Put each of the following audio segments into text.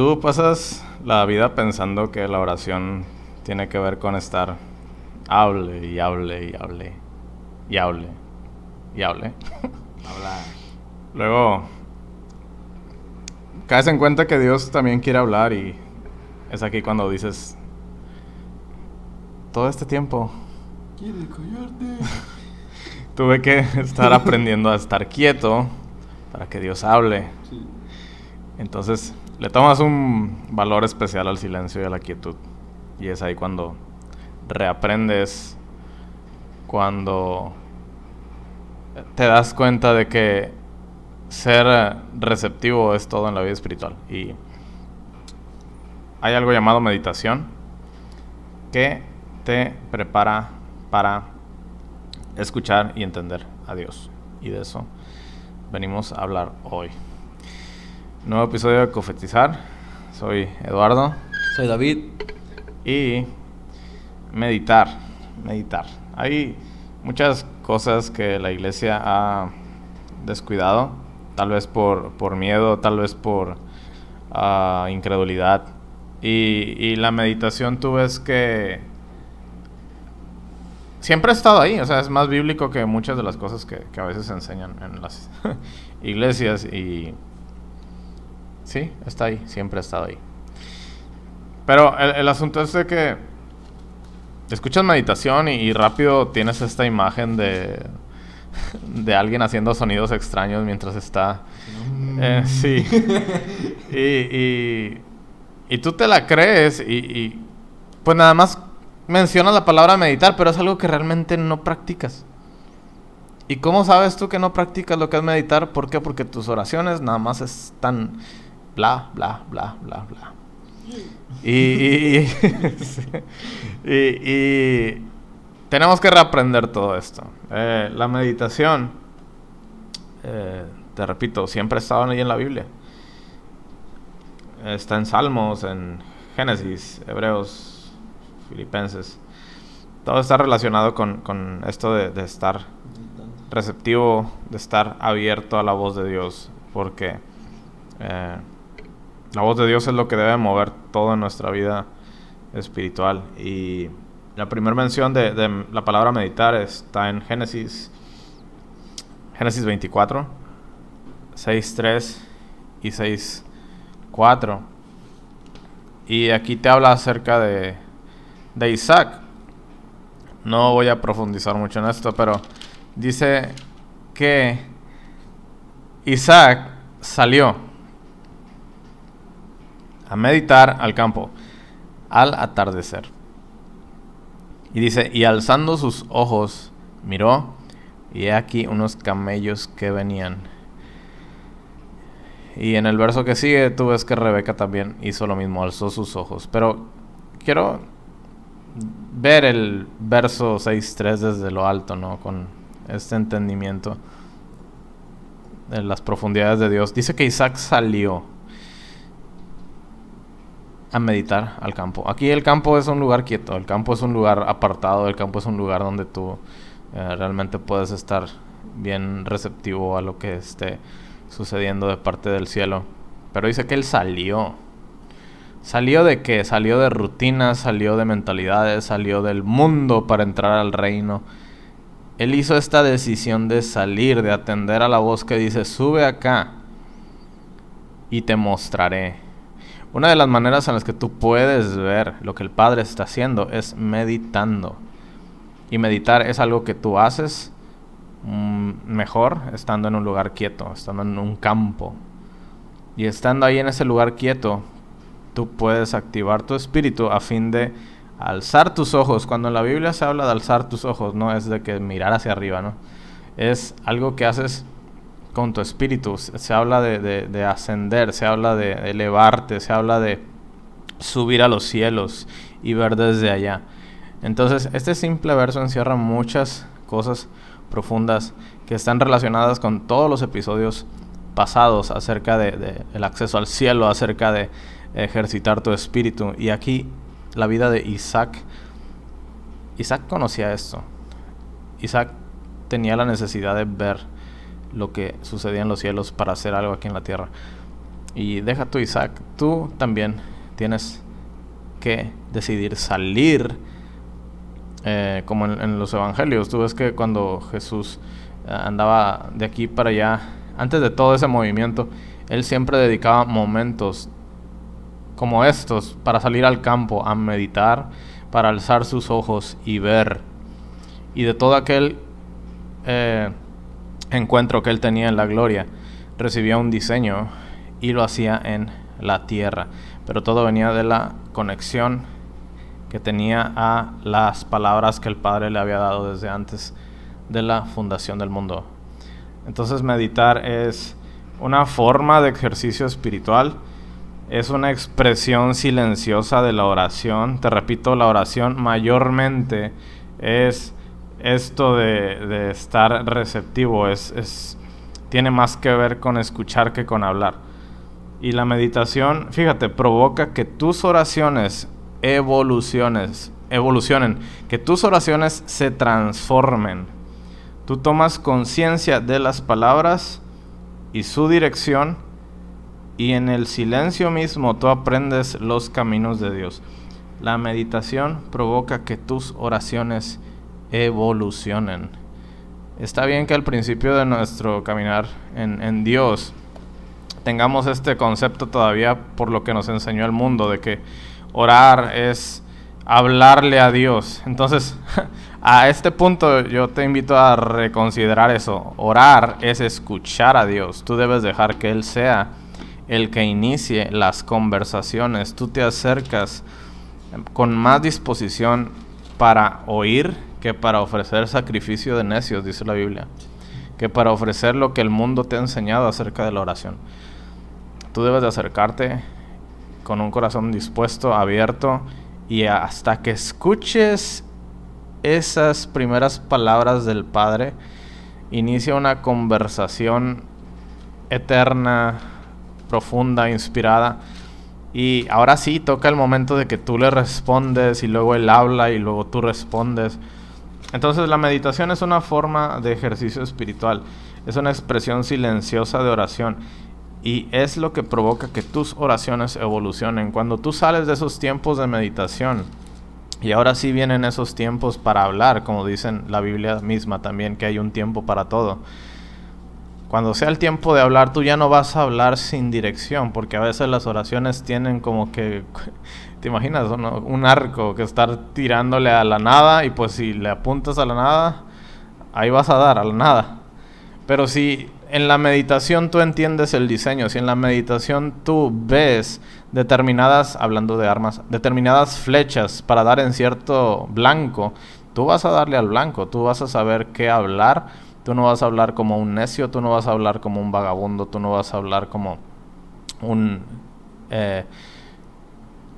Tú pasas la vida pensando que la oración tiene que ver con estar hable y hable y hable y hable y hable. Habla. Luego caes en cuenta que Dios también quiere hablar y es aquí cuando dices todo este tiempo ¿Quieres callarte? tuve que estar aprendiendo a estar quieto para que Dios hable. Sí. Entonces le tomas un valor especial al silencio y a la quietud. Y es ahí cuando reaprendes, cuando te das cuenta de que ser receptivo es todo en la vida espiritual. Y hay algo llamado meditación que te prepara para escuchar y entender a Dios. Y de eso venimos a hablar hoy. Nuevo episodio de Cofetizar. Soy Eduardo. Soy David. Y meditar. Meditar. Hay muchas cosas que la iglesia ha descuidado. Tal vez por, por miedo, tal vez por ah, incredulidad. Y, la meditación tú ves que siempre ha estado ahí. O sea, es más bíblico que muchas de las cosas que, que a veces se enseñan en las iglesias. Y Sí, está ahí, siempre ha estado ahí. Pero el, el asunto es de que escuchas meditación y, y, rápido tienes esta imagen de, de alguien haciendo sonidos extraños mientras está... Eh, sí. y, y, y, tú te la crees y, y pues nada más mencionas la palabra meditar, pero es algo que realmente no practicas. ¿Y cómo sabes tú que no practicas lo que es meditar? ¿Por qué? Porque tus oraciones nada más están bla, bla, bla, bla, bla. Y, y, tenemos que reaprender todo esto. Eh, la meditación, eh, te repito, siempre estado ahí en la Biblia. Está en Salmos, en Génesis, Hebreos, Filipenses. Todo está relacionado con, con esto de, de estar receptivo, de estar abierto a la voz de Dios. Porque eh, la voz de Dios es lo que debe mover toda nuestra vida espiritual. Y la primera mención de, la palabra meditar está en Génesis, Génesis 24, 6.3 y 6.4. Y aquí te habla acerca de Isaac. No voy a profundizar mucho en esto, pero dice que Isaac salió a meditar al campo al atardecer. Y dice, y alzando sus ojos, miró, y he aquí unos camellos que venían. Y en el verso que sigue, tú ves que Rebeca también hizo lo mismo, alzó sus ojos. Pero quiero ver el verso 6.3 desde lo alto, ¿no? Con este entendimiento de las profundidades de Dios. Dice que Isaac salió a meditar al campo. Aquí el campo es un lugar quieto, el campo es un lugar apartado, el campo es un lugar donde tú eh, realmente puedes estar bien receptivo a lo que esté sucediendo de parte del cielo. Pero dice que él salió. ¿Salió de qué? Salió de rutinas, salió de mentalidades, salió del mundo para entrar al reino. Él hizo esta decisión de salir, de atender a la voz que dice, sube acá y te mostraré. Una de las maneras en las que tú puedes ver lo que el Padre está haciendo es meditando. Y meditar es algo que tú haces mm, mejor estando en un lugar quieto, estando en un campo. Y estando ahí en ese lugar quieto, tú puedes activar tu espíritu a fin de alzar tus ojos. Cuando en la Biblia se habla de alzar tus ojos, no es de que mirar hacia arriba, ¿no? Es algo que haces con tu espíritu. Se habla de, de, de, ascender, se habla de elevarte, se habla de subir a los cielos y ver desde allá. Entonces, este simple verso encierra muchas cosas profundas que están relacionadas con todos los episodios pasados acerca de, el acceso al cielo, acerca de ejercitar tu espíritu. Y aquí la vida de Isaac, Isaac conocía esto. Isaac tenía la necesidad de ver lo que sucedía en los cielos para hacer algo aquí en la tierra. Y deja tu Isaac, tú también tienes que decidir salir eh, como en, los evangelios. Tú ves que cuando Jesús eh, andaba de aquí para allá, antes de todo ese movimiento, él siempre dedicaba momentos como estos para salir al campo a meditar, para alzar sus ojos y ver. Y de todo aquel eh, encuentro que él tenía en la gloria, recibía un diseño y lo hacía en la tierra. Pero todo venía de la conexión que tenía a las palabras que el Padre le había dado desde antes de la fundación del mundo. Entonces meditar es una forma de ejercicio espiritual, es una expresión silenciosa de la oración. Te repito, la oración mayormente es esto de, estar receptivo, es, tiene más que ver con escuchar que con hablar. Y la meditación, fíjate, provoca que tus oraciones evoluciones, evolucionen, que tus oraciones se transformen. Tú tomas conciencia de las palabras y su dirección y en el silencio mismo tú aprendes los caminos de Dios. La meditación provoca que tus oraciones evolucionen. Está bien que al principio de nuestro caminar en, en Dios tengamos este concepto todavía por lo que nos enseñó el mundo, de que orar es hablarle a Dios. Entonces, a este punto yo te invito a reconsiderar eso. Orar es escuchar a Dios. Tú debes dejar que Él sea el que inicie las conversaciones. Tú te acercas con más disposición para oír que para ofrecer sacrificio de necios, dice la Biblia. Que para ofrecer lo que el mundo te ha enseñado acerca de la oración. Tú debes de acercarte con un corazón dispuesto, abierto, y hasta que escuches esas primeras palabras del Padre, inicia una conversación eterna, profunda, inspirada. Y ahora sí toca el momento de que tú le respondes y luego él habla y luego tú respondes. Entonces la meditación es una forma de ejercicio espiritual, es una expresión silenciosa de oración y es lo que provoca que tus oraciones evolucionen. Cuando tú sales de esos tiempos de meditación, y ahora sí vienen esos tiempos para hablar, como dicen la Biblia misma también, que hay un tiempo para todo. Cuando sea el tiempo de hablar, tú ya no vas a hablar sin dirección, porque a veces las oraciones tienen como que, ¿te imaginas? Un arco que estar tirándole a la nada y pues si le apuntas a la nada, ahí vas a dar a la nada. Pero si en la meditación tú entiendes el diseño, si en la meditación tú ves determinadas, hablando de armas, determinadas flechas para dar en cierto blanco, tú vas a darle al blanco, tú vas a saber qué hablar, tú no vas a hablar como un necio, tú no vas a hablar como un vagabundo, tú no vas a hablar como un eh,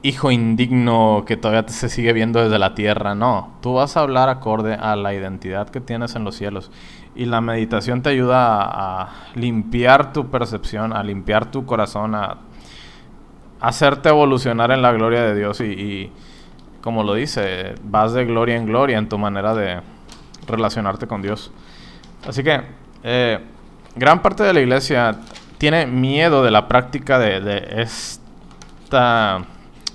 hijo indigno que todavía se sigue viendo desde la tierra, no, tú vas a hablar acorde a la identidad que tienes en los cielos. Y la meditación te ayuda a, limpiar tu percepción, a limpiar tu corazón, a, hacerte evolucionar en la gloria de Dios. Y, como lo dice, vas de gloria en gloria en tu manera de relacionarte con Dios. Así que eh, gran parte de la iglesia tiene miedo de la práctica de, esta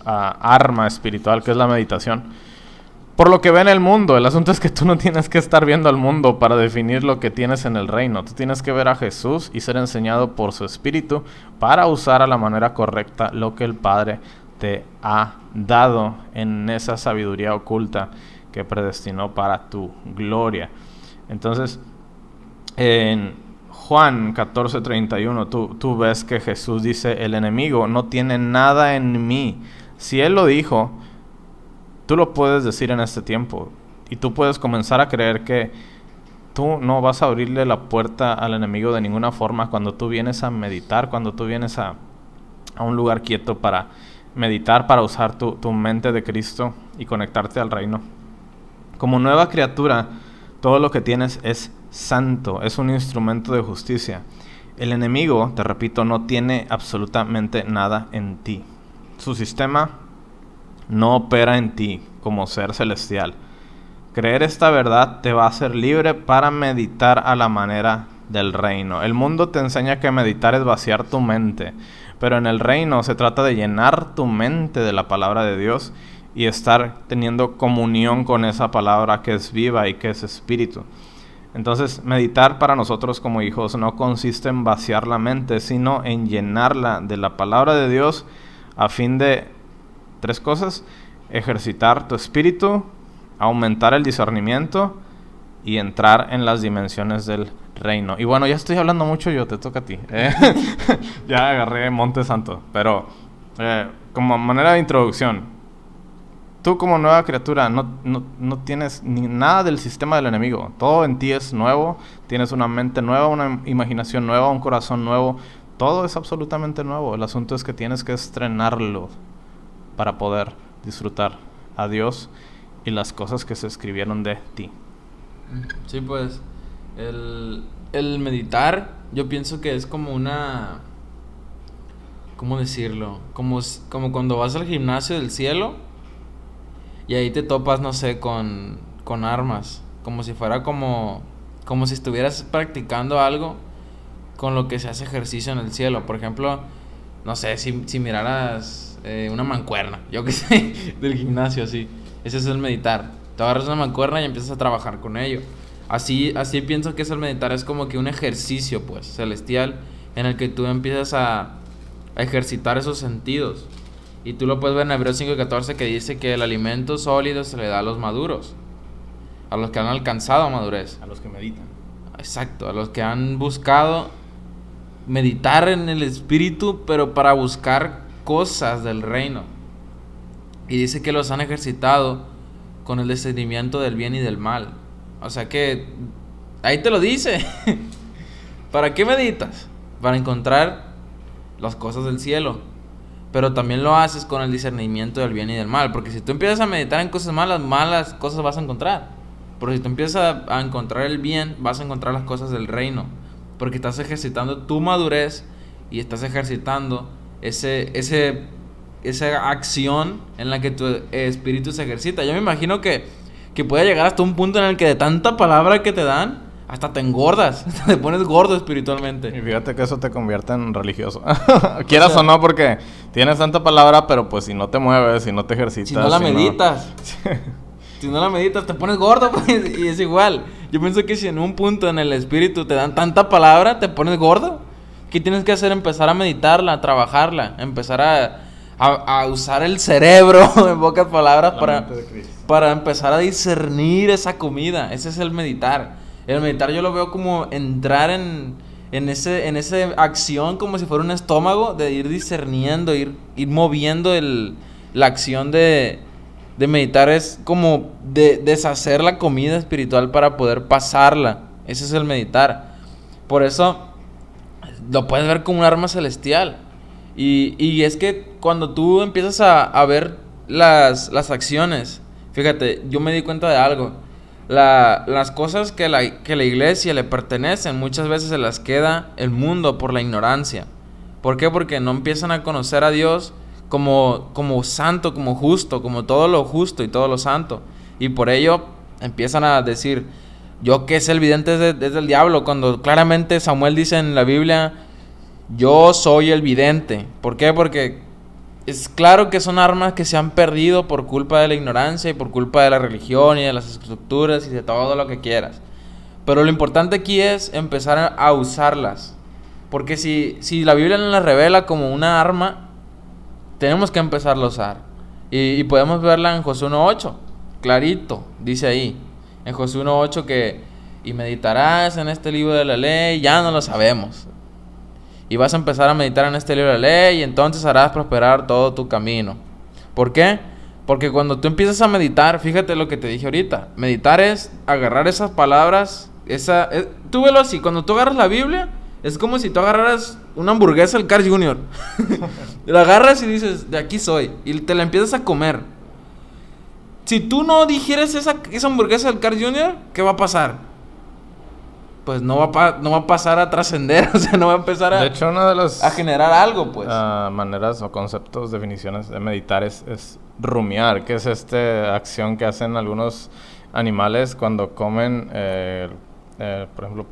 arma espiritual que es la meditación por lo que ve en el mundo. El asunto es que tú no tienes que estar viendo al mundo para definir lo que tienes en el reino. Tú tienes que ver a Jesús y ser enseñado por su Espíritu para usar a la manera correcta lo que el Padre te ha dado en esa sabiduría oculta que predestinó para tu gloria. Entonces, en Juan 14:31, tú, tú ves que Jesús dice, el enemigo no tiene nada en mí. Si él lo dijo, Tú lo puedes decir en este tiempo y tú puedes comenzar a creer que tú no vas a abrirle la puerta al enemigo de ninguna forma cuando tú vienes a meditar, cuando tú vienes a, un lugar quieto para meditar, para usar tu, tu mente de Cristo y conectarte al reino. Como nueva criatura, Todo lo que tienes es santo, es un instrumento de justicia. El enemigo, te repito, no tiene absolutamente nada en ti. Su sistema no opera en ti como ser celestial. Creer esta verdad te va a hacer libre para meditar a la manera del reino. El mundo te enseña que meditar es vaciar tu mente, pero en el reino se trata de llenar tu mente de la palabra de Dios y estar teniendo comunión con esa palabra que es viva y que es espíritu. Entonces, meditar para nosotros como hijos no consiste en vaciar la mente, sino en llenarla de la palabra de Dios a fin de tres cosas, ejercitar tu espíritu, aumentar el discernimiento y entrar en las dimensiones del reino. Y bueno, ya estoy hablando mucho, yo te toca a ti. ¿eh? ya agarré Monte Santo, pero eh, como manera de introducción, tú como nueva criatura no, no, no, tienes ni nada del sistema del enemigo. Todo en ti es nuevo, tienes una mente nueva, una imaginación nueva, un corazón nuevo. Todo es absolutamente nuevo. El asunto es que tienes que estrenarlo para poder disfrutar a Dios y las cosas que se escribieron de ti. Sí, pues el, el meditar yo pienso que es como una... ¿Cómo decirlo? Como, como cuando vas al gimnasio del cielo y ahí te topas, no sé, con, con armas. Como si fuera como, como si estuvieras practicando algo con lo que se hace ejercicio en el cielo. Por ejemplo, no sé, si, si miraras eh, una mancuerna, yo qué sé, del gimnasio así. Ese es el meditar. Te agarras una mancuerna y empiezas a trabajar con ello. Así, así pienso que es el meditar, es como que un ejercicio, pues, celestial, en el que tú empiezas a, a ejercitar esos sentidos. Y tú lo puedes ver en Hebreos 5.14 que dice que el alimento sólido se le da a los maduros, a los que han alcanzado madurez. A los que meditan. Exacto, a los que han buscado meditar en el espíritu, pero para buscar cosas del reino. Y dice que los han ejercitado con el discernimiento del bien y del mal. O sea que ahí te lo dice. ¿Para qué meditas? Para encontrar las cosas del cielo. Pero también lo haces con el discernimiento del bien y del mal. Porque si tú empiezas a meditar en cosas malas, malas cosas vas a encontrar. Pero si tú empiezas a, encontrar el bien, vas a encontrar las cosas del reino. Porque estás ejercitando tu madurez y estás ejercitando ese, ese, esa acción en la que tu espíritu se ejercita. Yo me imagino que que puede llegar hasta un punto en el que de tanta palabra que te dan, hasta te engordas, te pones gordo espiritualmente. Y fíjate que eso te convierte en religioso. Quieras o, no, porque tienes tanta palabra, pero pues si no te mueves, si no te ejercitas. Si no la meditas. Si no la meditas, te pones gordo, pues, y es igual. Yo pienso que si en un punto en el espíritu te dan tanta palabra, te pones gordo. ¿Qué tienes que hacer? Empezar a meditarla, a trabajarla, empezar a, a, usar el cerebro, en pocas palabras, para, para empezar a discernir esa comida. Ese es el meditar. El meditar yo lo veo como entrar en, en, ese, en esa acción como si fuera un estómago, de ir discerniendo, ir, ir moviendo el, la acción de, de meditar. Es como de, deshacer la comida espiritual para poder pasarla. Ese es el meditar. Por eso lo puedes ver como un arma celestial. Y, y es que cuando tú empiezas a, a ver las, las acciones, fíjate, yo me di cuenta de algo. La, las cosas que la, que la iglesia le pertenecen muchas veces se las queda el mundo por la ignorancia. ¿Por qué? Porque no empiezan a conocer a Dios como, como santo, como justo, como todo lo justo y todo lo santo. Y por ello empiezan a decir, yo que es el vidente desde el diablo, cuando claramente Samuel dice en la Biblia, yo soy el vidente. ¿Por qué? Porque es claro que son armas que se han perdido por culpa de la ignorancia y por culpa de la religión y de las estructuras y de todo lo que quieras. Pero lo importante aquí es empezar a usarlas. Porque si, si la Biblia nos la revela como una arma, tenemos que empezarla a usar. Y, podemos verla en Josué 1.8. Clarito, dice ahí. En Josué 1.8 que, y meditarás en este libro de la ley, ya no lo sabemos y vas a empezar a meditar en este libro de la ley y entonces harás prosperar todo tu camino. ¿Por qué? Porque cuando tú empiezas a meditar, fíjate lo que te dije ahorita, meditar es agarrar esas palabras, esa, eh, tú velo así, cuando tú agarras la Biblia, es como si tú agarraras una hamburguesa del Carl Jr. la agarras y dices, de aquí soy, y te la empiezas a comer. Si tú no digieres esa, esa hamburguesa del Carl Jr., ¿qué va a pasar? Pues no va a, pa- no va a pasar a trascender, o sea, no va a empezar a, De hecho, una de las a generar algo, pues. ah, maneras o conceptos, definiciones de meditar es, es rumiar, que es esta acción que hacen algunos animales cuando comen, eh, eh, por ejemplo,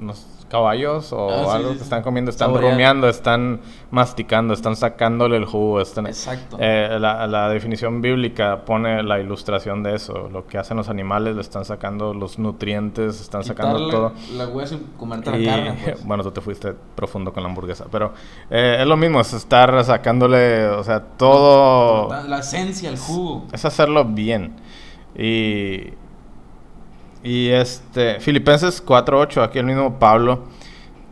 unos caballos o Ah, sí, algo sí, que están comiendo, están Saborear. rumiando, están masticando, están sacándole el jugo. Están, Exacto. Eh, la, la definición bíblica pone la ilustración de eso. Lo que hacen los animales, le están sacando los nutrientes, están sacando todo. la hueso y comerte Y, la carne, pues. bueno, tú te fuiste profundo con la hamburguesa, pero eh, es lo mismo, es estar sacándole, o sea, todo... La esencia, el jugo. Es hacerlo bien. Y, y este, Filipenses 4.8, aquí el mismo Pablo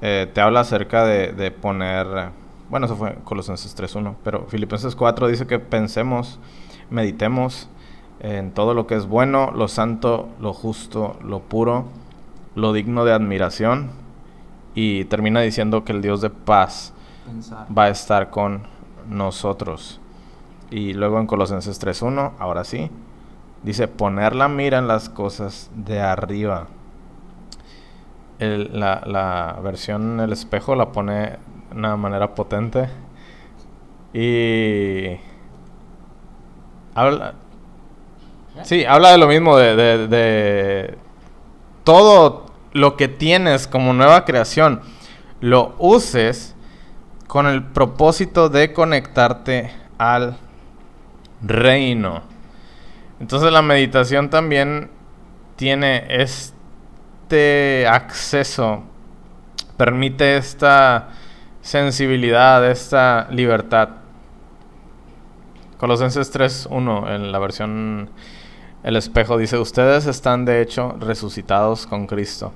eh, te habla acerca de, de poner, bueno, eso fue Colosenses 3.1, pero Filipenses 4 dice que pensemos, meditemos en todo lo que es bueno, lo santo, lo justo, lo puro, lo digno de admiración. Y termina diciendo que el Dios de paz Pensar. va a estar con nosotros. Y luego en Colosenses 3.1, ahora sí, dice poner la mira en las cosas de arriba. La, la versión El espejo la pone de una manera potente. Y... Habla, Sí, habla de lo mismo, de- de todo lo que tienes como nueva creación, lo uses con el propósito de conectarte al reino. Entonces la meditación también tiene este acceso, permite esta sensibilidad, esta libertad. Colosenses 3.1 en la versión El espejo dice, ustedes están de hecho resucitados con Cristo.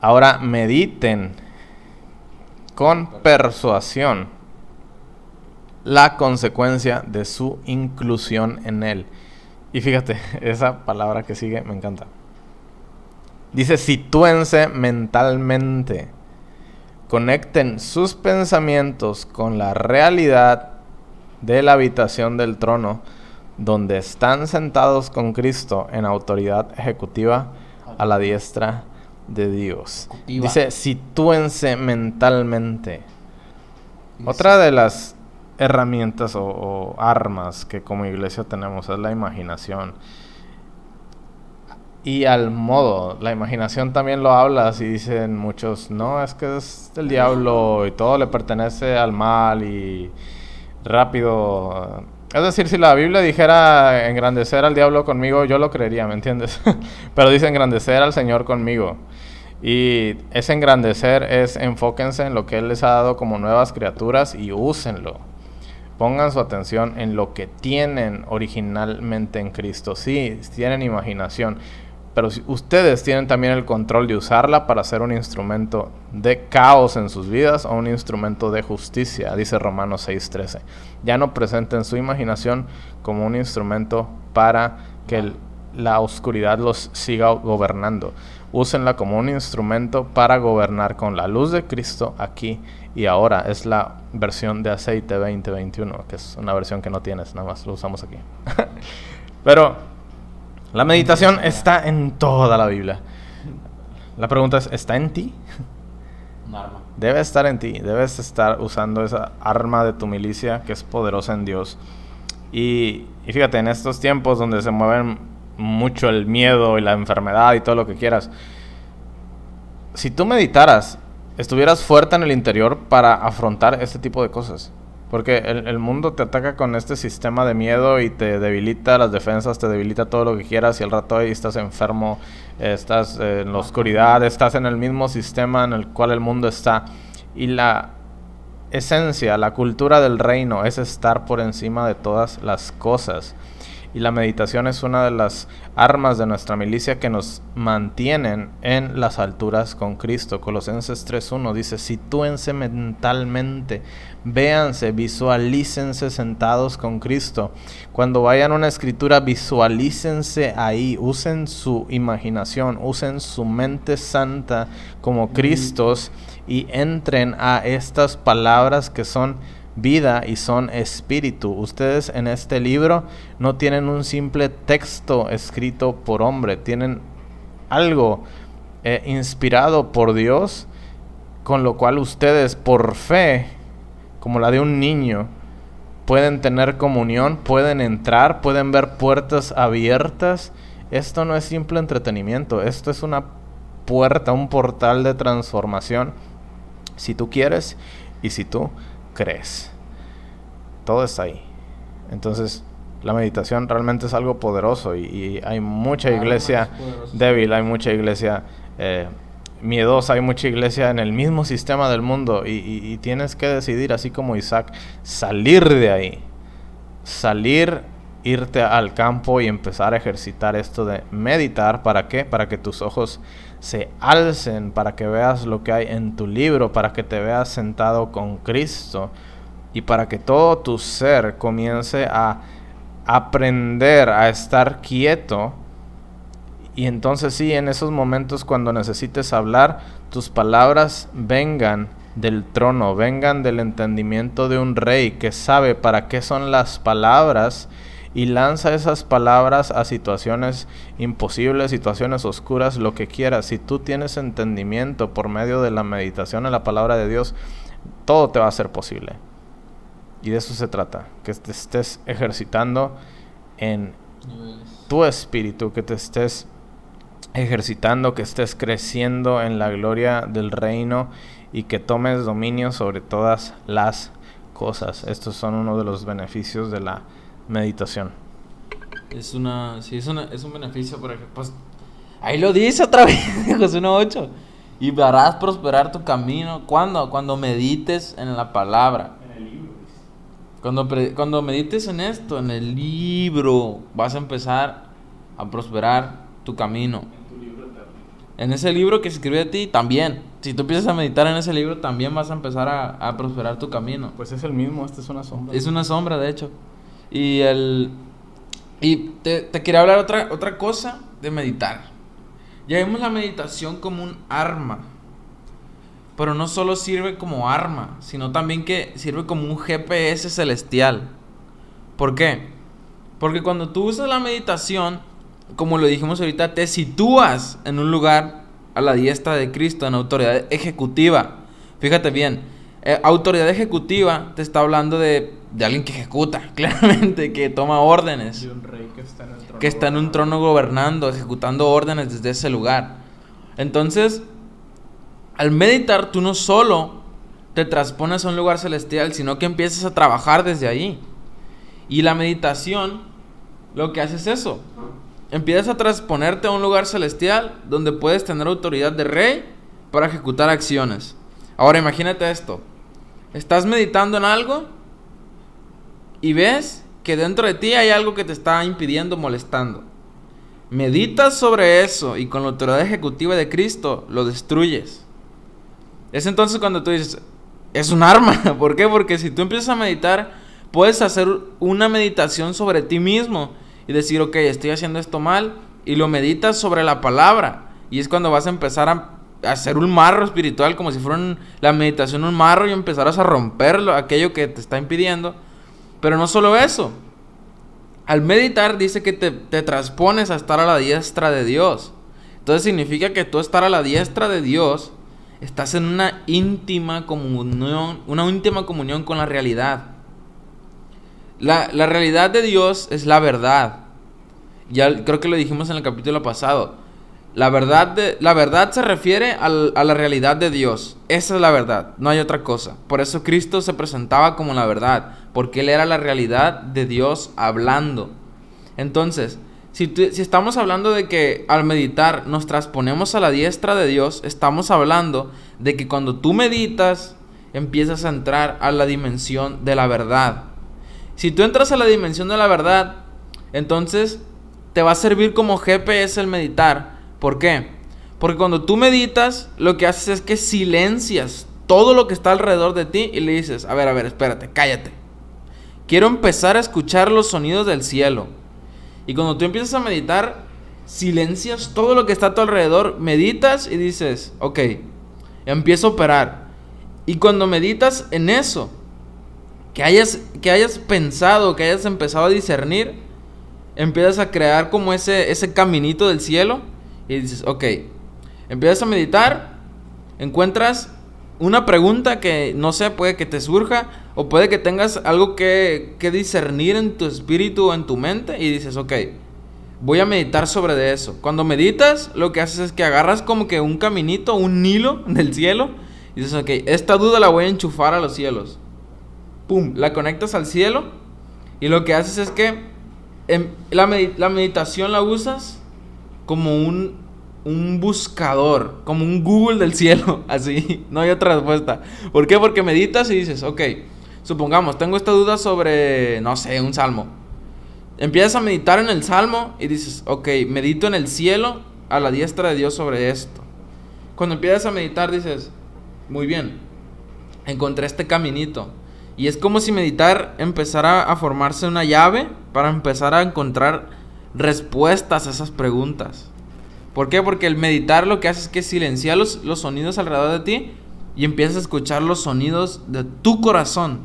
Ahora mediten con persuasión la consecuencia de su inclusión en Él. Y fíjate, esa palabra que sigue me encanta. Dice, sitúense mentalmente. Conecten sus pensamientos con la realidad de la habitación del trono, donde están sentados con Cristo en autoridad ejecutiva a la diestra de Dios. Dice, sitúense mentalmente. Otra de las herramientas o, armas que como iglesia tenemos es la imaginación. Y al modo, la imaginación también lo hablas y dicen muchos, no, es que es del diablo y todo le pertenece al mal y rápido. Es decir, si la Biblia dijera engrandecer al diablo conmigo, yo lo creería, ¿me entiendes? Pero dice engrandecer al Señor conmigo. Y ese engrandecer es enfóquense en lo que Él les ha dado como nuevas criaturas y úsenlo. Pongan su atención en lo que tienen originalmente en Cristo. Sí, tienen imaginación, pero ustedes tienen también el control de usarla para ser un instrumento de caos en sus vidas o un instrumento de justicia, dice Romanos 6:13. Ya no presenten su imaginación como un instrumento para que la oscuridad los siga gobernando. Úsenla como un instrumento para gobernar con la luz de Cristo aquí y ahora. Es la versión de aceite 2021, que es una versión que no tienes, nada más lo usamos aquí. Pero la meditación está en toda la Biblia. La pregunta es, ¿está en ti? Arma. Debe estar en ti, debes estar usando esa arma de tu milicia que es poderosa en Dios. Y, y fíjate, en estos tiempos donde se mueven mucho el miedo y la enfermedad y todo lo que quieras, si tú meditaras, estuvieras fuerte en el interior para afrontar este tipo de cosas. Porque el, mundo te ataca con este sistema de miedo y te debilita las defensas, te debilita todo lo que quieras y al rato ahí estás enfermo, estás en la oscuridad, estás en el mismo sistema en el cual el mundo está. Y la esencia, la cultura del reino es estar por encima de todas las cosas. Y la meditación es una de las armas de nuestra milicia que nos mantienen en las alturas con Cristo. Colosenses 3.1 dice, sitúense mentalmente, véanse, visualícense sentados con Cristo. Cuando vayan a una escritura, visualícense ahí, usen su imaginación, usen su mente santa como Cristos y entren a estas palabras que son vida y son espíritu. Ustedes en este libro no tienen un simple texto escrito por hombre, tienen algo eh, inspirado por Dios, con lo cual ustedes por fe, como la de un niño, pueden tener comunión, pueden entrar, pueden ver puertas abiertas. Esto no es simple entretenimiento, esto es una puerta, un portal de transformación, si tú quieres y si tú crees. Todo está ahí. Entonces, la meditación realmente es algo poderoso y, hay mucha iglesia débil, hay mucha iglesia eh, miedosa, hay mucha iglesia en el mismo sistema del mundo y, y, tienes que decidir, así como Isaac, salir de ahí, salir, irte al campo y empezar a ejercitar esto de meditar. ¿Para qué? Para que tus ojos se alcen, para que veas lo que hay en tu libro, para que te veas sentado con Cristo y para que todo tu ser comience a aprender a estar quieto. Y entonces sí, en esos momentos cuando necesites hablar, tus palabras vengan del trono, vengan del entendimiento de un rey que sabe para qué son las palabras y lanza esas palabras a situaciones imposibles, situaciones oscuras, lo que quieras. Si tú tienes entendimiento por medio de la meditación en la palabra de Dios, todo te va a ser posible. Y de eso se trata, que te estés ejercitando en tu espíritu, que te estés ejercitando, que estés creciendo en la gloria del reino y que tomes dominio sobre todas las cosas. Estos son uno de los beneficios de la meditación. Es una, sí, es, una, es un beneficio, por ejemplo, pues, ahí lo dice otra vez, José 1.8. Y verás prosperar tu camino. ¿Cuándo? Cuando medites en la palabra. En el libro. Cuando, cuando medites en esto, en el libro, vas a empezar a prosperar tu camino. En tu libro En ese libro que se escribe a ti, también. Si tú empiezas a meditar en ese libro, también vas a empezar a, a prosperar tu camino. Pues es el mismo, esta es una sombra. Es una sombra, de hecho. Y el... Y te, te quería hablar otra, otra cosa de meditar. Ya vemos la meditación como un arma. Pero no solo sirve como arma, sino también que sirve como un GPS celestial. ¿Por qué? Porque cuando tú usas la meditación, como lo dijimos ahorita, te sitúas en un lugar a la diestra de Cristo, en autoridad ejecutiva. Fíjate bien, eh, autoridad ejecutiva te está hablando de, de, alguien que ejecuta, claramente, que toma órdenes. un rey que está en trono. Que está en un trono gobernando, ejecutando órdenes desde ese lugar. Entonces, al meditar, tú no solo te transpones a un lugar celestial, sino que empiezas a trabajar desde ahí. Y la meditación lo que hace es eso. Empiezas a transponerte a un lugar celestial donde puedes tener autoridad de rey para ejecutar acciones. Ahora imagínate esto. Estás meditando en algo y ves que dentro de ti hay algo que te está impidiendo, molestando. Meditas sobre eso y con la autoridad ejecutiva de Cristo lo destruyes. Es entonces cuando tú dices, es un arma. ¿Por qué? Porque si tú empiezas a meditar, puedes hacer una meditación sobre ti mismo y decir, ok, estoy haciendo esto mal, y lo meditas sobre la palabra. Y es cuando vas a empezar a hacer un marro espiritual como si fuera la meditación un marro y empezarás a romperlo, aquello que te está impidiendo. Pero no solo eso. Al meditar dice que te, te transpones a estar a la diestra de Dios. Entonces significa que tú estar a la diestra de Dios, estás en una íntima comunión, una íntima comunión con la realidad. La, la realidad de Dios es la verdad. Ya creo que lo dijimos en el capítulo pasado la verdad, la verdad se refiere a la realidad de Dios. Esa es la verdad, no hay otra cosa. Por eso Cristo se presentaba como la verdad, porque Él era la realidad de Dios hablando. Entonces, si, si estamos hablando de que al meditar nos transponemos a la diestra de Dios, estamos hablando de que cuando tú meditas, empiezas a entrar a la dimensión de la verdad. Si tú entras a la dimensión de la verdad, entonces te va a servir como GPS el meditar ¿Por qué? Porque cuando tú meditas, lo que haces es que silencias todo lo que está alrededor de ti y le dices, a ver, a ver, espérate, cállate. Quiero empezar a escuchar los sonidos del cielo. Y cuando tú empiezas a meditar, silencias todo lo que está a tu alrededor, meditas y dices, ok, empiezo a operar. Y cuando meditas en eso, que hayas, que hayas pensado, que hayas empezado a discernir, empiezas a crear como ese, ese caminito del cielo y dices, ok, empiezas a meditar, encuentras una pregunta que no sé, puede que te surja o puede que tengas algo que, que discernir en tu espíritu o en tu mente y dices, ok, voy a meditar sobre de eso. Cuando meditas, lo que haces es que agarras como que un caminito, un hilo del cielo y dices, ok, esta duda la voy a enchufar a los cielos. Pum, la conectas al cielo y lo que haces es que en, la, la meditación la usas como un, un buscador, como un Google del cielo, así, no hay otra respuesta. ¿Por qué? Porque meditas y dices, ok, supongamos, tengo esta duda sobre, no sé, un salmo. Empiezas a meditar en el salmo y dices, ok, medito en el cielo a la diestra de Dios sobre esto. Cuando empiezas a meditar dices, muy bien, encontré este caminito. Y es como si meditar empezara a formarse una llave para empezar a encontrar respuestas a esas preguntas. ¿Por qué? Porque el meditar lo que hace es que silencia los, los sonidos alrededor de ti y empiezas a escuchar los sonidos de tu corazón.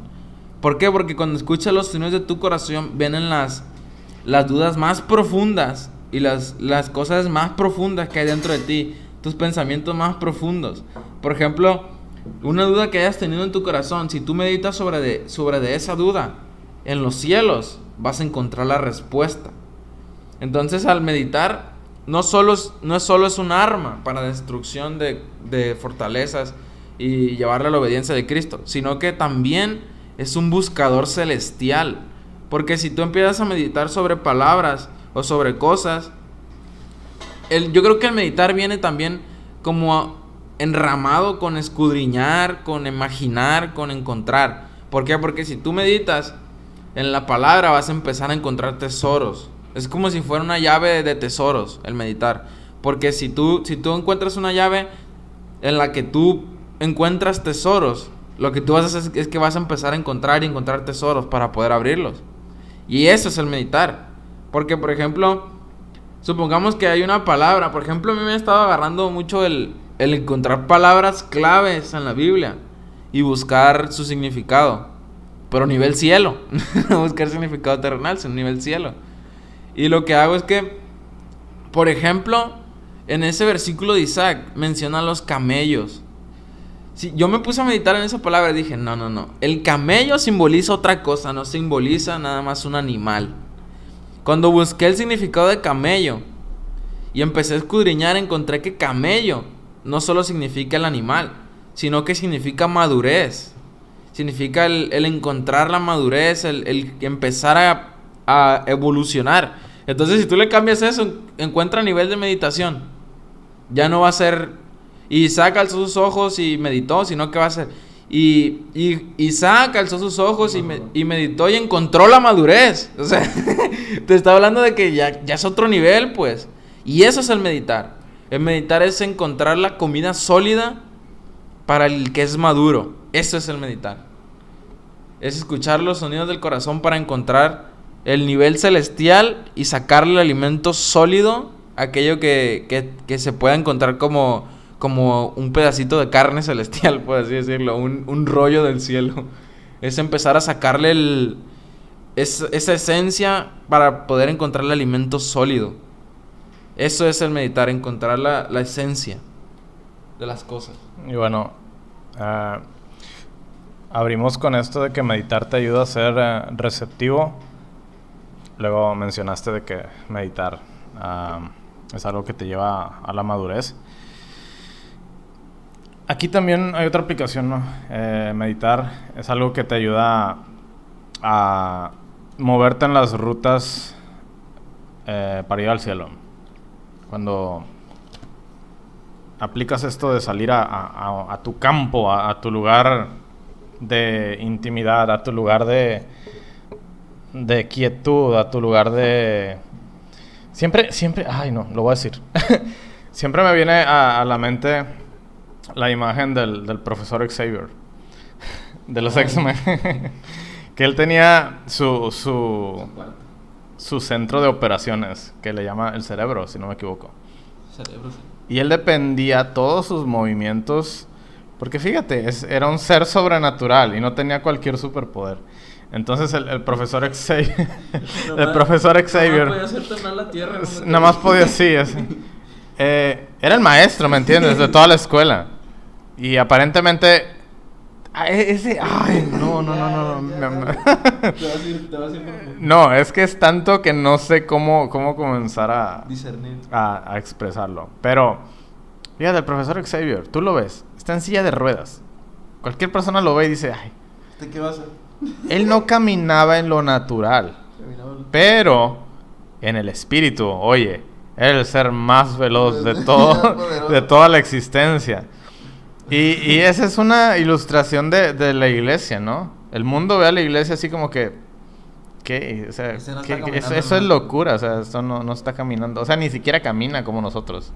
¿Por qué? Porque cuando escuchas los sonidos de tu corazón vienen las, las dudas más profundas y las, las cosas más profundas que hay dentro de ti, tus pensamientos más profundos. Por ejemplo, una duda que hayas tenido en tu corazón, si tú meditas sobre de, sobre de esa duda, en los cielos vas a encontrar la respuesta. Entonces al meditar, no, solo es, no solo es un arma para destrucción de, fortalezas y llevarle a la obediencia de Cristo, sino que también es un buscador celestial. Porque si tú empiezas a meditar sobre palabras o sobre cosas, el, yo creo que el meditar viene también como enramado con escudriñar, con imaginar, con encontrar. ¿Por qué? Porque si tú meditas en la palabra vas a empezar a encontrar tesoros. Es como si fuera una llave de tesoros el meditar. Porque si tú, si tú encuentras una llave en la que tú encuentras tesoros, lo que tú vas a hacer es, que vas a empezar a encontrar y encontrar tesoros para poder abrirlos. Y eso es el meditar. Porque, por ejemplo, supongamos que hay una palabra. Por ejemplo, a mí me ha estado agarrando mucho el, el encontrar palabras claves en la Biblia y buscar su significado. Pero nivel cielo. no buscar significado terrenal, sino nivel cielo. Y lo que hago es que, por ejemplo, en ese versículo de Isaac menciona los camellos. Si yo me puse a meditar en esa palabra y dije, no, no, no. El camello simboliza otra cosa, no simboliza nada más un animal. Cuando busqué el significado de camello y empecé a escudriñar, encontré que camello no solo significa el animal, sino que significa madurez. Significa el, encontrar la madurez, el, empezar a, a, evolucionar. Entonces, si tú le cambias eso, encuentra nivel de meditación. Ya no va a ser. Isaac alzó sus ojos y meditó, sino que va a ser. Y, y Isaac alzó sus ojos y, y, meditó y encontró la madurez. O sea, te está hablando de que ya, ya es otro nivel, pues. Y eso es el meditar. El meditar es encontrar la comida sólida para el que es maduro. Eso es el meditar. Es escuchar los sonidos del corazón para encontrar el nivel celestial y sacarle alimento sólido, aquello que, se pueda encontrar como, como un pedacito de carne celestial, por así decirlo, un, rollo del cielo. Es empezar a sacarle el, esa esencia para poder encontrar el alimento sólido. Eso es el meditar, encontrar la, esencia de las cosas. Y bueno, ah, abrimos con esto de que meditar te ayuda a ser eh, receptivo. Luego mencionaste de que meditar es algo que te lleva a la madurez. Aquí también hay otra aplicación, ¿no? Eh, meditar es algo que te ayuda a moverte en las rutas eh, para ir al cielo cuando aplicas esto de salir a, tu campo, a, tu lugar de intimidad, a tu lugar de, de quietud, a tu lugar de... Siempre, siempre, ay no, lo voy a decir. siempre me viene a, la mente la imagen del, profesor Xavier, de los X-Men. que él tenía su, su, su centro de operaciones, que le llama el cerebro, si no me equivoco. Cerebro, Y él dependía todos sus movimientos Porque fíjate, era un ser sobrenatural y no tenía cualquier superpoder. Entonces el, profesor Xavier, el profesor Xavier, nada más podía la tierra. Nada más podía, sí, eh, era el maestro, ¿me entiendes? De toda la escuela. Y aparentemente Ah, e-, ese, ay, no, no, no, no. No, es que es tanto que no sé cómo, cómo comenzar a, Discernir. A, expresarlo. Pero, fíjate, el profesor Xavier, tú lo ves, está en silla de ruedas. Cualquier persona lo ve y dice, ay. ¿De qué vas a Él no caminaba en lo natural. Pero, en el espíritu, oye, era el ser más veloz de todo, de toda la existencia. Y, esa es una ilustración de, la iglesia, ¿no? El mundo ve a la iglesia así como que... ¿Qué? O sea, eso, es locura, o sea, eso no, no está caminando. O sea, ni siquiera camina como nosotros.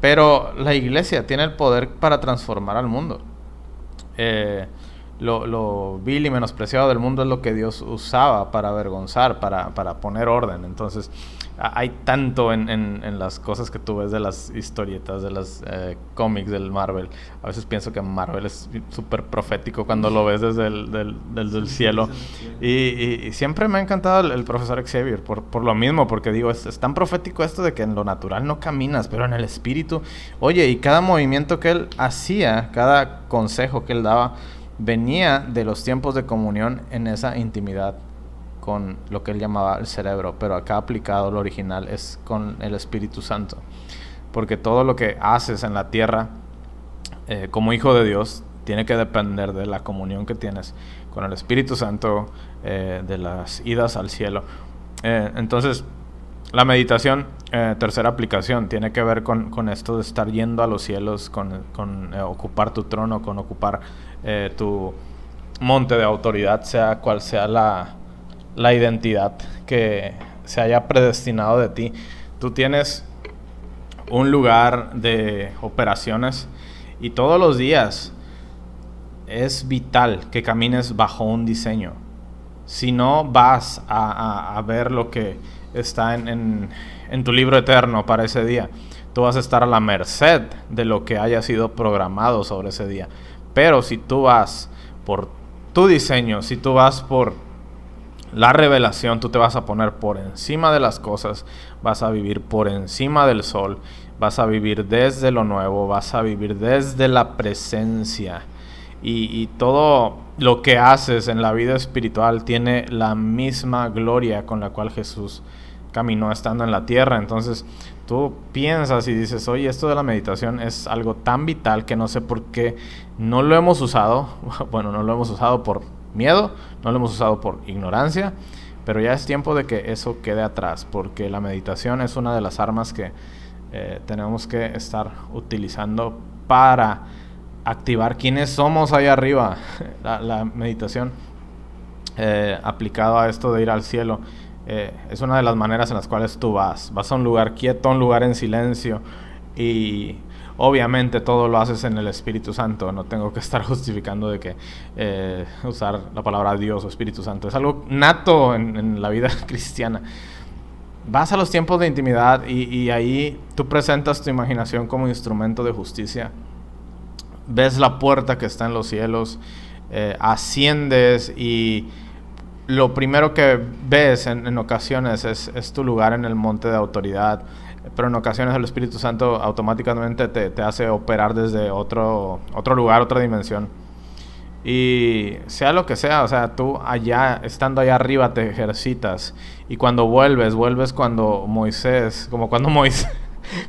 Pero la iglesia tiene el poder para transformar al mundo. Eh, lo, lo, vil y menospreciado del mundo es lo que Dios usaba para avergonzar, para, para poner orden. Entonces, hay tanto en, en, las cosas que tú ves de las historietas, de los eh, cómics del Marvel. A veces pienso que Marvel es súper profético cuando lo ves desde el del, cielo. Y, siempre me ha encantado el, profesor Xavier por, por, lo mismo, porque digo, es, tan profético esto de que en lo natural no caminas, pero en el espíritu. Oye, y cada movimiento que él hacía, cada consejo que él daba, venía de los tiempos de comunión en esa intimidad con lo que él llamaba el cerebro, pero acá aplicado lo original es con el Espíritu Santo. Porque todo lo que haces en la tierra eh, como hijo de Dios tiene que depender de la comunión que tienes con el Espíritu Santo, eh, de las idas al cielo. Eh, entonces, la meditación, tercera aplicación, tiene que ver con, esto de estar yendo a los cielos, con, con ocupar tu trono, con ocupar tu monte de autoridad, sea cual sea la, la identidad que se haya predestinado de ti. Tú tienes un lugar de operaciones y todos los días es vital que camines bajo un diseño. Si no vas a, ver lo que está en, en tu libro eterno para ese día, tú vas a estar a la merced de lo que haya sido programado sobre ese día. Pero si tú vas por tu diseño, si tú vas por la revelación, tú te vas a poner por encima de las cosas, vas a vivir por encima del sol, vas a vivir desde lo nuevo, vas a vivir desde la presencia. Y, todo lo que haces en la vida espiritual tiene la misma gloria con la cual Jesús caminó estando en la tierra. Entonces tú piensas y dices, oye, esto de la meditación es algo tan vital que no sé por qué no lo hemos usado. Bueno, no lo hemos usado por miedo, no lo hemos usado por ignorancia, pero ya es tiempo de que eso quede atrás, porque la meditación es una de las armas que eh, tenemos que estar utilizando para activar quiénes somos ahí arriba. la, meditación eh, aplicado a esto de ir al cielo eh, es una de las maneras en las cuales tú vas. Vas a un lugar quieto, a un lugar en silencio y Obviamente todo lo haces en el Espíritu Santo, no tengo que estar justificando de que eh, usar la palabra Dios o Espíritu Santo. Es algo nato en, la vida cristiana. Vas a los tiempos de intimidad y, ahí tú presentas tu imaginación como instrumento de justicia. Ves la puerta que está en los cielos, eh, asciendes y lo primero que ves en, ocasiones es, es, tu lugar en el monte de autoridad pero en ocasiones el Espíritu Santo automáticamente te, hace operar desde otro, otro lugar, otra dimensión. Y sea lo que sea, o sea, tú allá, estando allá arriba, te ejercitas. Y cuando vuelves, vuelves cuando Moisés, como cuando Moisés,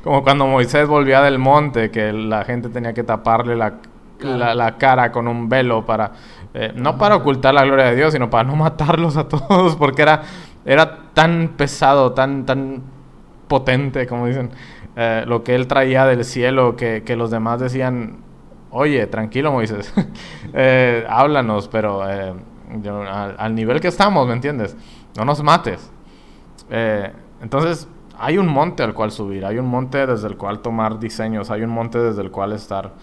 como cuando Moisés volvía del monte, que la gente tenía que taparle la, la, cara con un velo para, eh, no para ocultar la gloria de Dios, sino para no matarlos a todos, porque era, era tan pesado, tan, tan potente, como dicen, eh, lo que él traía del cielo, que, los demás decían, oye, tranquilo Moisés, eh, háblanos, pero eh, al, nivel que estamos, ¿me entiendes? No nos mates. entonces, hay un monte al cual subir, hay un monte desde el cual tomar diseños, hay un monte desde el cual estar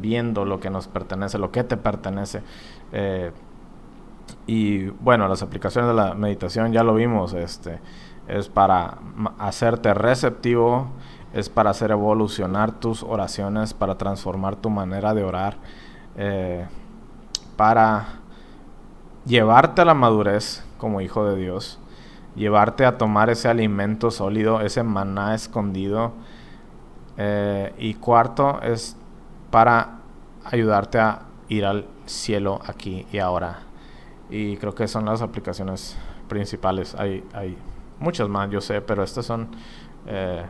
viendo lo que nos pertenece, lo que te pertenece. y bueno, las aplicaciones de la meditación ya lo vimos, este es para hacerte receptivo es para hacer evolucionar tus oraciones, para transformar tu manera de orar, eh, para llevarte a la madurez como hijo de Dios, llevarte a tomar ese alimento sólido, ese maná escondido. Eh, y cuarto es para ayudarte a ir al cielo aquí y ahora. Y creo que son las aplicaciones principales. Hay, hay muchas más, yo sé, pero estas son eh,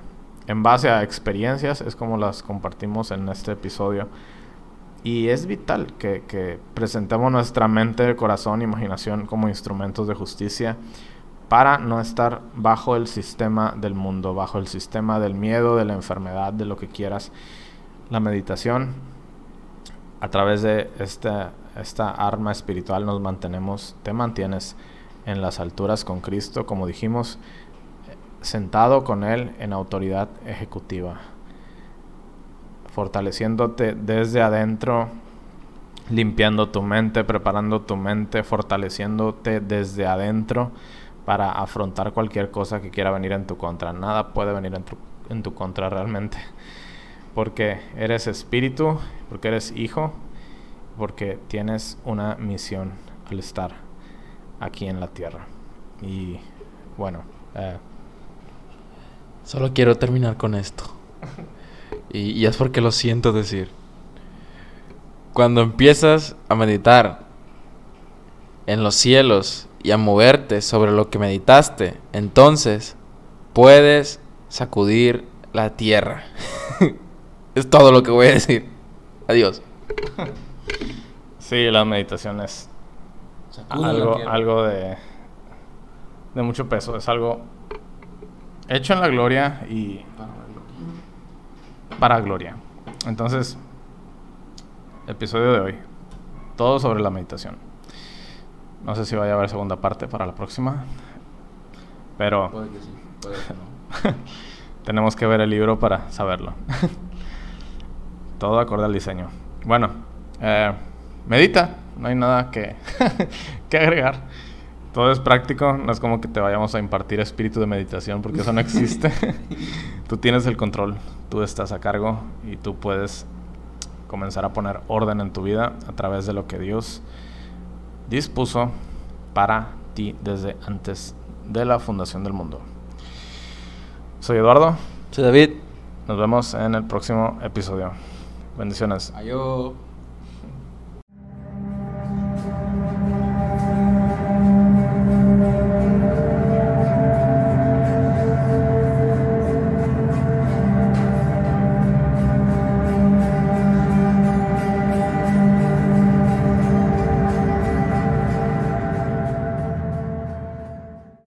en base a experiencias, es como las compartimos en este episodio. Y es vital que, que presentemos nuestra mente, corazón, imaginación como instrumentos de justicia para no estar bajo el sistema del mundo, bajo el sistema del miedo, de la enfermedad, de lo que quieras. La meditación, a través de esta, esta arma espiritual nos mantenemos, te mantienes en las alturas con Cristo, como dijimos, sentado con Él en autoridad ejecutiva, fortaleciéndote desde adentro, limpiando tu mente, preparando tu mente, fortaleciéndote desde adentro para afrontar cualquier cosa que quiera venir en tu contra. Nada puede venir en tu, en tu contra realmente, porque eres espíritu, porque eres hijo, porque tienes una misión al estar aquí en la tierra. Y bueno, eh, Solo quiero terminar con esto. Y, y, es porque lo siento decir. Cuando empiezas a meditar en los cielos y a moverte sobre lo que meditaste, entonces puedes sacudir la tierra. es todo lo que voy a decir. Adiós. Sí, la meditación es algo, algo de, de mucho peso. Es algo hecho en la gloria y para gloria. Entonces, episodio de hoy, todo sobre la meditación. No sé si vaya a haber segunda parte para la próxima, pero Puede que sí, puede que no. tenemos que ver el libro para saberlo. todo acorde al diseño. Bueno, eh, medita, no hay nada que, que agregar. Todo es práctico, no es como que te vayamos a impartir espíritu de meditación porque eso no existe. tú tienes el control, tú estás a cargo y tú puedes comenzar a poner orden en tu vida a través de lo que Dios dispuso para ti desde antes de la fundación del mundo. Soy Eduardo. Soy David. Nos vemos en el próximo episodio. Bendiciones. Adiós.